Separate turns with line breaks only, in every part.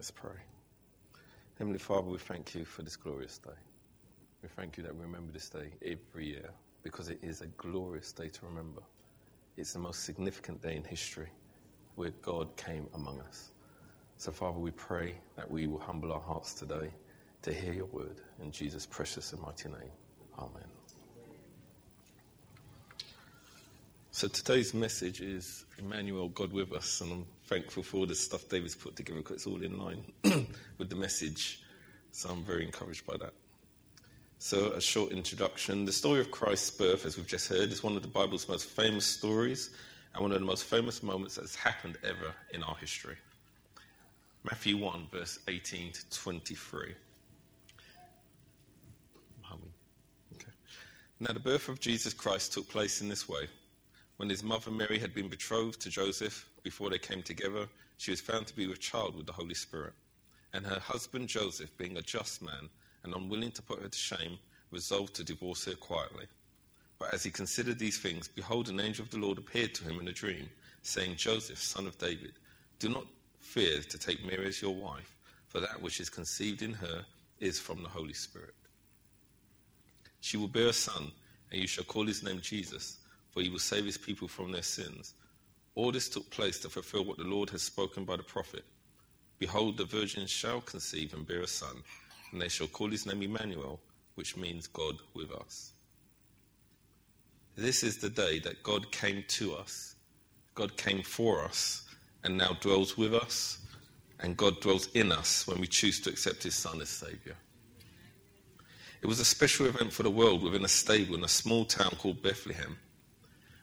Let's pray. Heavenly Father, we thank you for this glorious day. We thank you that we remember this day every year because it is a glorious day to remember. It's the most significant day in history where God came among us. So, Father, we pray that we will humble our hearts today to hear your word. In Jesus' precious and mighty name. Amen. So today's message is Emmanuel, God with us, and I'm thankful for all the stuff David's put together because it's all in line with the message. So I'm very encouraged by that. So, a short introduction. The story of Christ's birth, as we've just heard, is one of the Bible's most famous stories and one of the most famous moments that's happened ever in our history. Matthew 1, verse 18 to 23. Okay. Now, the birth of Jesus Christ took place in this way. When his mother Mary had been betrothed to Joseph, before they came together, she was found to be with child with the Holy Spirit. And her husband Joseph, being a just man and unwilling to put her to shame, resolved to divorce her quietly. But as he considered these things, behold, an angel of the Lord appeared to him in a dream, saying, Joseph, son of David, do not fear to take Mary as your wife, for that which is conceived in her is from the Holy Spirit. She will bear a son, and you shall call his name Jesus for he will save his people from their sins. All this took place to fulfill what the Lord has spoken by the prophet. Behold, the virgin shall conceive and bear a son, and they shall call his name Emmanuel, which means God with us. This is the day that God came to us, God came for us, and now dwells with us, and God dwells in us when we choose to accept his Son as Saviour. It was a special event for the world within a stable in a small town called Bethlehem.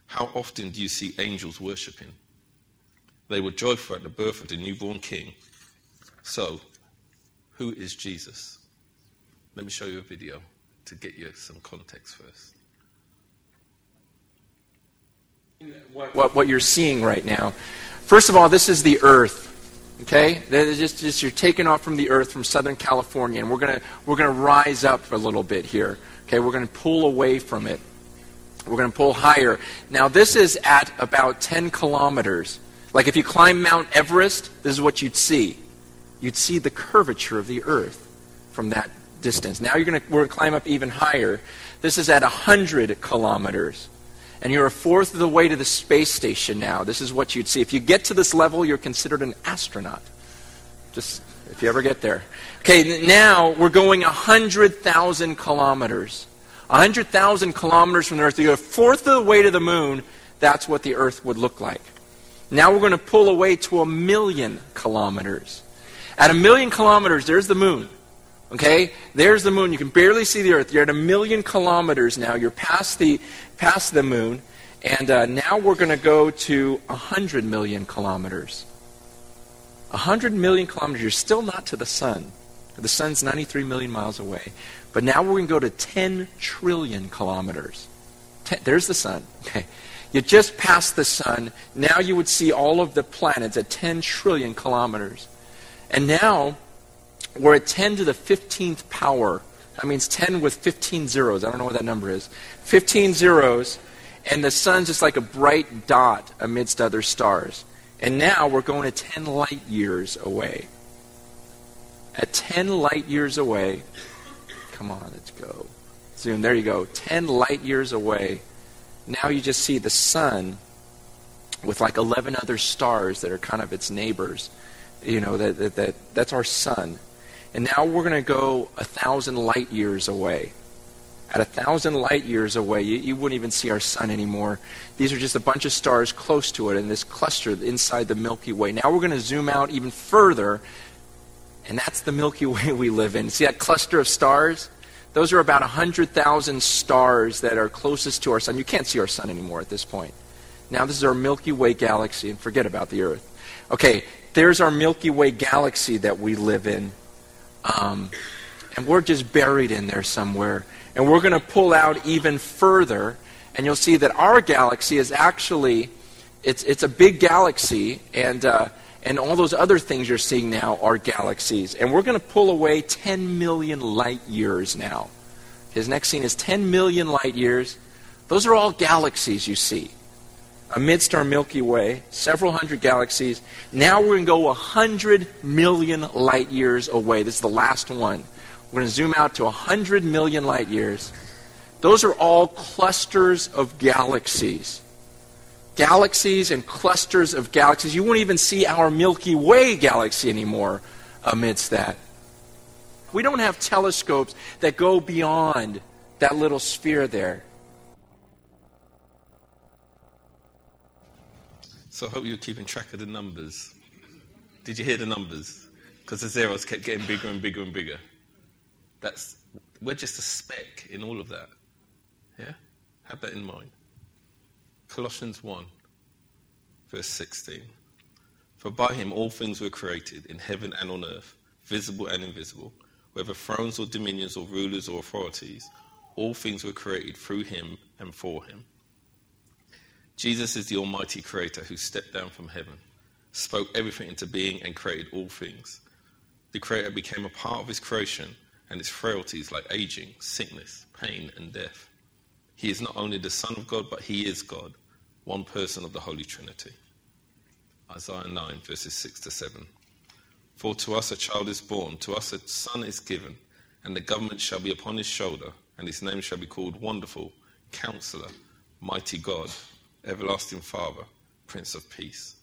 How often do you see angels worshipping? They were joyful at the birth of the newborn king. So, who is Jesus? Let me show you a video to get you some context first.
What, what you're seeing right now. First of all, this is the earth. Okay? Just, just you're taking off from the earth from Southern California, and we're gonna we're gonna rise up a little bit here. Okay, we're gonna pull away from it. We're going to pull higher. Now, this is at about 10 kilometers. Like if you climb Mount Everest, this is what you'd see. You'd see the curvature of the earth from that distance. Now you're going to, we're going to climb up even higher. This is at 100 kilometers. And you're a fourth of the way to the space station now. This is what you'd see. If you get to this level, you're considered an astronaut. Just if you ever get there. Okay, now we're going 100,000 kilometers. 100,000 kilometers from the Earth, you go a fourth of the way to the moon, that's what the Earth would look like. Now we're going to pull away to a million kilometers. At a million kilometers, there's the moon. Okay? There's the moon. You can barely see the Earth. You're at a million kilometers now. You're past the, past the moon. And uh, now we're going to go to 100 million kilometers. 100 million kilometers. You're still not to the sun. The sun's 93 million miles away. But now we're going to go to 10 trillion kilometers. Ten, there's the sun. Okay. You just passed the sun. Now you would see all of the planets at 10 trillion kilometers. And now we're at 10 to the 15th power. That means 10 with 15 zeros. I don't know what that number is. 15 zeros. And the sun's just like a bright dot amidst other stars. And now we're going to 10 light years away. At 10 light years away, Come on, let's go. Zoom, there you go. 10 light years away. Now you just see the sun with like 11 other stars that are kind of its neighbors. You know, that, that, that that's our sun. And now we're going to go a thousand light years away. At a thousand light years away, you, you, wouldn't even see our sun anymore. These are just a bunch of stars close to it in this cluster inside the Milky Way. Now we're going to zoom out even further and that's the Milky Way we live in. See that cluster of stars? Those are about 100,000 stars that are closest to our sun. You can't see our sun anymore at this point. Now, this is our Milky Way galaxy, and forget about the Earth. Okay, there's our Milky Way galaxy that we live in. Um, and we're just buried in there somewhere. And we're going to pull out even further, and you'll see that our galaxy is actually, it's, it's a big galaxy, and uh, and all those other things you're seeing now are galaxies. And we're going to pull away 10 million light years now. His next scene is 10 million light years. Those are all galaxies you see. amidst our Milky Way, several hundred galaxies. Now we're going to go 100 million light years away. This is the last one. We're going to zoom out to 100 million light years. Those are all clusters of galaxies. Galaxies and clusters of galaxies. You won't even see our Milky Way galaxy anymore amidst that. We don't have telescopes that go beyond that little sphere there.
So I hope you're keeping track of the numbers. Did you hear the numbers? Because the zeros kept getting bigger and bigger and bigger. That's we're just a speck in all of that. Yeah? Have that in mind. Colossians 1, verse 16. For by him all things were created, in heaven and on earth, visible and invisible, whether thrones or dominions or rulers or authorities, all things were created through him and for him. Jesus is the Almighty Creator who stepped down from heaven, spoke everything into being, and created all things. The Creator became a part of his creation and its frailties like aging, sickness, pain, and death. He is not only the Son of God, but he is God, one person of the Holy Trinity. Isaiah 9, verses 6 to 7. For to us a child is born, to us a son is given, and the government shall be upon his shoulder, and his name shall be called Wonderful, Counselor, Mighty God, Everlasting Father, Prince of Peace.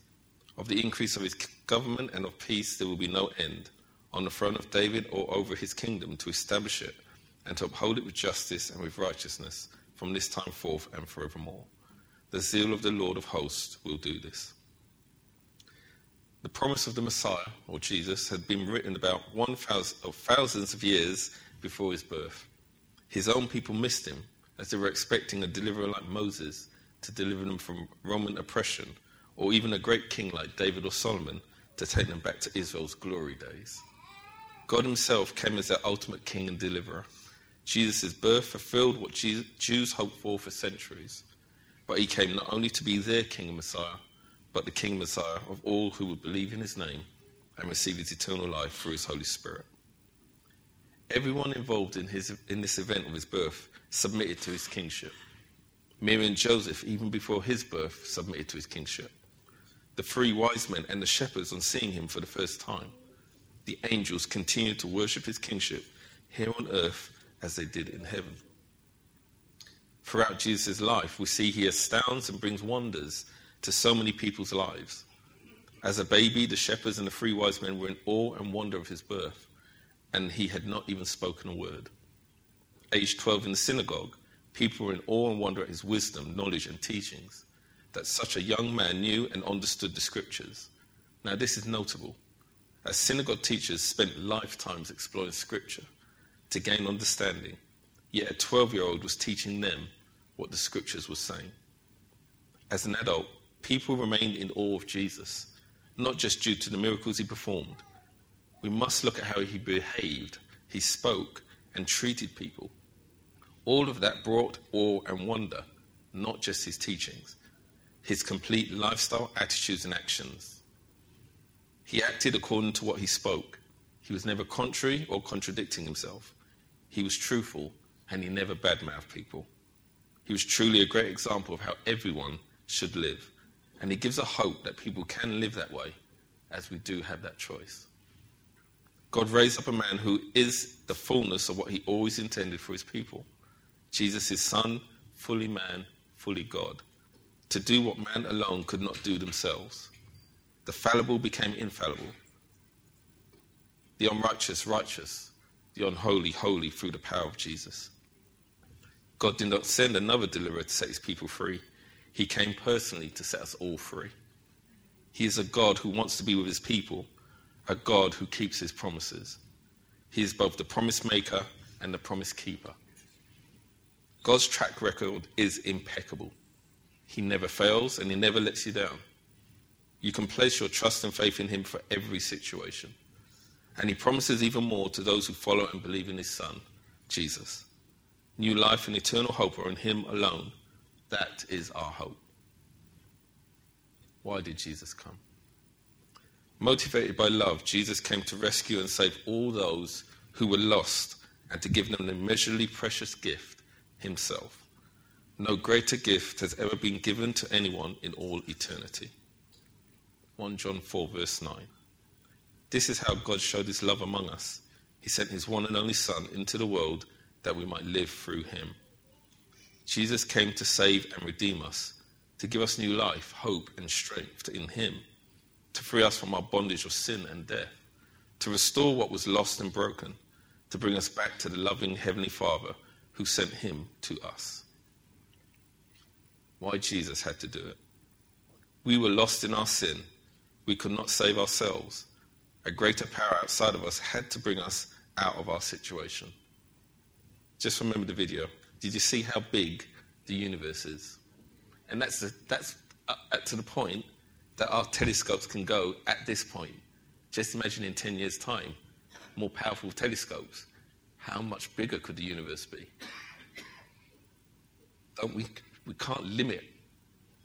Of the increase of his government and of peace there will be no end, on the throne of David or over his kingdom, to establish it and to uphold it with justice and with righteousness from this time forth and forevermore. The zeal of the Lord of hosts will do this. The promise of the Messiah, or Jesus, had been written about one thousand, thousands of years before his birth. His own people missed him as they were expecting a deliverer like Moses to deliver them from Roman oppression, or even a great king like David or Solomon to take them back to Israel's glory days. God Himself came as their ultimate king and deliverer. Jesus' birth fulfilled what Jews hoped for for centuries. But He came not only to be their king and Messiah, but the King and Messiah of all who would believe in his name and receive his eternal life through his Holy Spirit. Everyone involved in, his, in this event of his birth submitted to his kingship. Mary and Joseph, even before his birth, submitted to his kingship. The three wise men and the shepherds, on seeing him for the first time, the angels continued to worship his kingship here on earth as they did in heaven. Throughout Jesus' life, we see he astounds and brings wonders to so many people's lives. As a baby, the shepherds and the three wise men were in awe and wonder of his birth, and he had not even spoken a word. Age 12 in the synagogue, people were in awe and wonder at his wisdom, knowledge, and teachings, that such a young man knew and understood the scriptures. Now, this is notable, as synagogue teachers spent lifetimes exploring scripture to gain understanding, yet a 12 year old was teaching them what the scriptures were saying. As an adult, people remained in awe of Jesus, not just due to the miracles he performed. We must look at how he behaved, he spoke, and treated people. All of that brought awe and wonder, not just his teachings, his complete lifestyle, attitudes, and actions. He acted according to what he spoke. He was never contrary or contradicting himself. He was truthful and he never badmouthed people. He was truly a great example of how everyone should live. And he gives a hope that people can live that way as we do have that choice. God raised up a man who is the fullness of what he always intended for his people. Jesus, his son, fully man, fully God, to do what man alone could not do themselves. The fallible became infallible, the unrighteous, righteous, the unholy, holy through the power of Jesus. God did not send another deliverer to set his people free. He came personally to set us all free. He is a God who wants to be with his people, a God who keeps his promises. He is both the promise maker and the promise keeper. God's track record is impeccable. He never fails and he never lets you down. You can place your trust and faith in him for every situation. And he promises even more to those who follow and believe in his Son, Jesus. New life and eternal hope are in him alone that is our hope. Why did Jesus come? Motivated by love, Jesus came to rescue and save all those who were lost and to give them an immeasurably precious gift, Himself. No greater gift has ever been given to anyone in all eternity. 1 John 4, verse 9. This is how God showed his love among us. He sent his one and only Son into the world that we might live through him. Jesus came to save and redeem us, to give us new life, hope, and strength in him, to free us from our bondage of sin and death, to restore what was lost and broken, to bring us back to the loving Heavenly Father who sent him to us why Jesus had to do it. We were lost in our sin. We could not save ourselves. A greater power outside of us had to bring us out of our situation. Just remember the video. Did you see how big the universe is? And that's, the, that's uh, to the point that our telescopes can go at this point. Just imagine in 10 years' time, more powerful telescopes. How much bigger could the universe be? Don't we we can't limit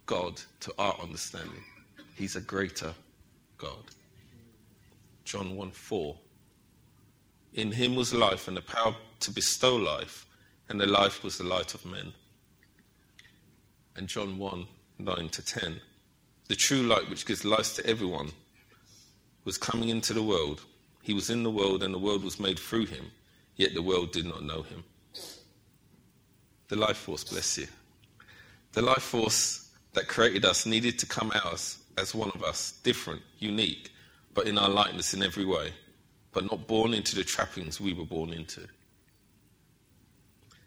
God to our understanding. He's a greater God. John 1 4. In him was life and the power to bestow life, and the life was the light of men. And John 1 9 to 10. The true light which gives life to everyone was coming into the world. He was in the world, and the world was made through him, yet the world did not know him. The life force, bless you. The life force that created us needed to come out as one of us, different, unique, but in our likeness in every way, but not born into the trappings we were born into.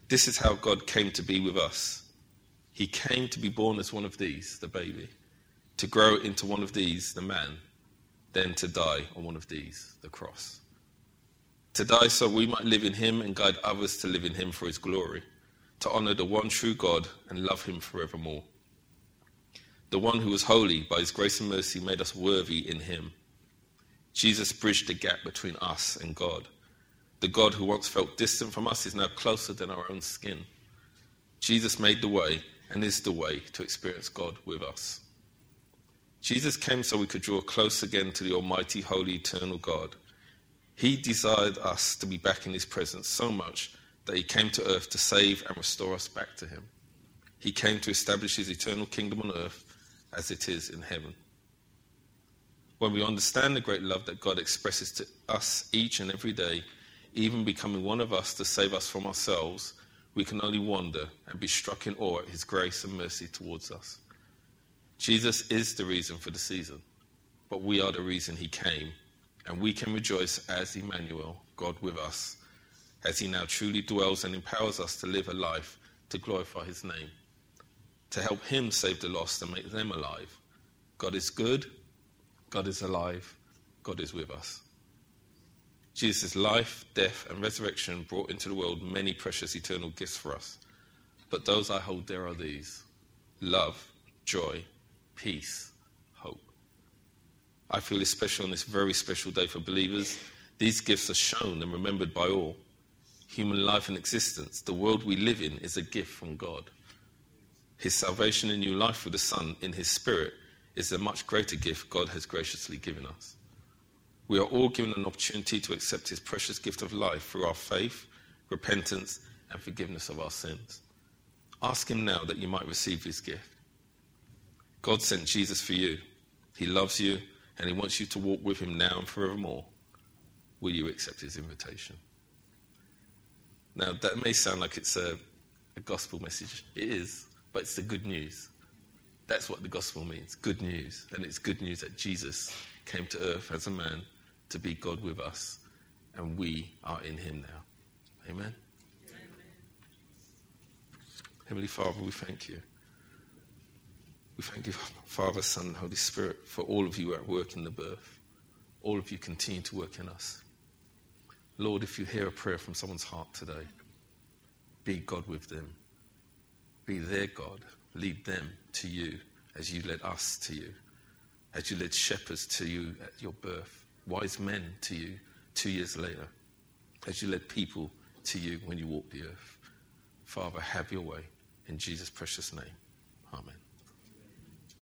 This is how God came to be with us. He came to be born as one of these, the baby, to grow into one of these, the man, then to die on one of these, the cross. To die so we might live in him and guide others to live in him for his glory to honor the one true God and love him forevermore. The one who was holy, by his grace and mercy, made us worthy in him. Jesus bridged the gap between us and God. The God who once felt distant from us is now closer than our own skin. Jesus made the way and is the way to experience God with us. Jesus came so we could draw close again to the Almighty, Holy, Eternal God. He desired us to be back in His presence so much that he came to earth to save and restore us back to him. He came to establish his eternal kingdom on earth as it is in heaven. When we understand the great love that God expresses to us each and every day, even becoming one of us to save us from ourselves, we can only wonder and be struck in awe at his grace and mercy towards us. Jesus is the reason for the season, but we are the reason he came, and we can rejoice as Emmanuel, God with us as he now truly dwells and empowers us to live a life to glorify his name, to help him save the lost and make them alive. God is good, God is alive, God is with us. Jesus' life, death, and resurrection brought into the world many precious eternal gifts for us. But those I hold dear are these love, joy, peace, hope. I feel especially on this very special day for believers. These gifts are shown and remembered by all human life and existence, the world we live in, is a gift from God. His salvation and new life for the Son in His Spirit is a much greater gift God has graciously given us. We are all given an opportunity to accept His precious gift of life through our faith, repentance, and forgiveness of our sins. Ask Him now that you might receive His gift. God sent Jesus for you. He loves you and He wants you to walk with Him now and forevermore. Will you accept His invitation? Now, that may sound like it's a, a gospel message. It is, but it's the good news. That's what the gospel means good news. And it's good news that Jesus came to earth as a man to be God with us, and we are in him now. Amen. Amen. Heavenly Father, we thank you. We thank you, Father, Son, and Holy Spirit, for all of you at work in the birth. All of you continue to work in us. Lord, if you hear a prayer from someone's heart today, be God with them. Be their God. Lead them to you as you led us to you, as you led shepherds to you at your birth, wise men to you two years later, as you led people to you when you walked the earth. Father, have your way. In Jesus' precious name. Amen.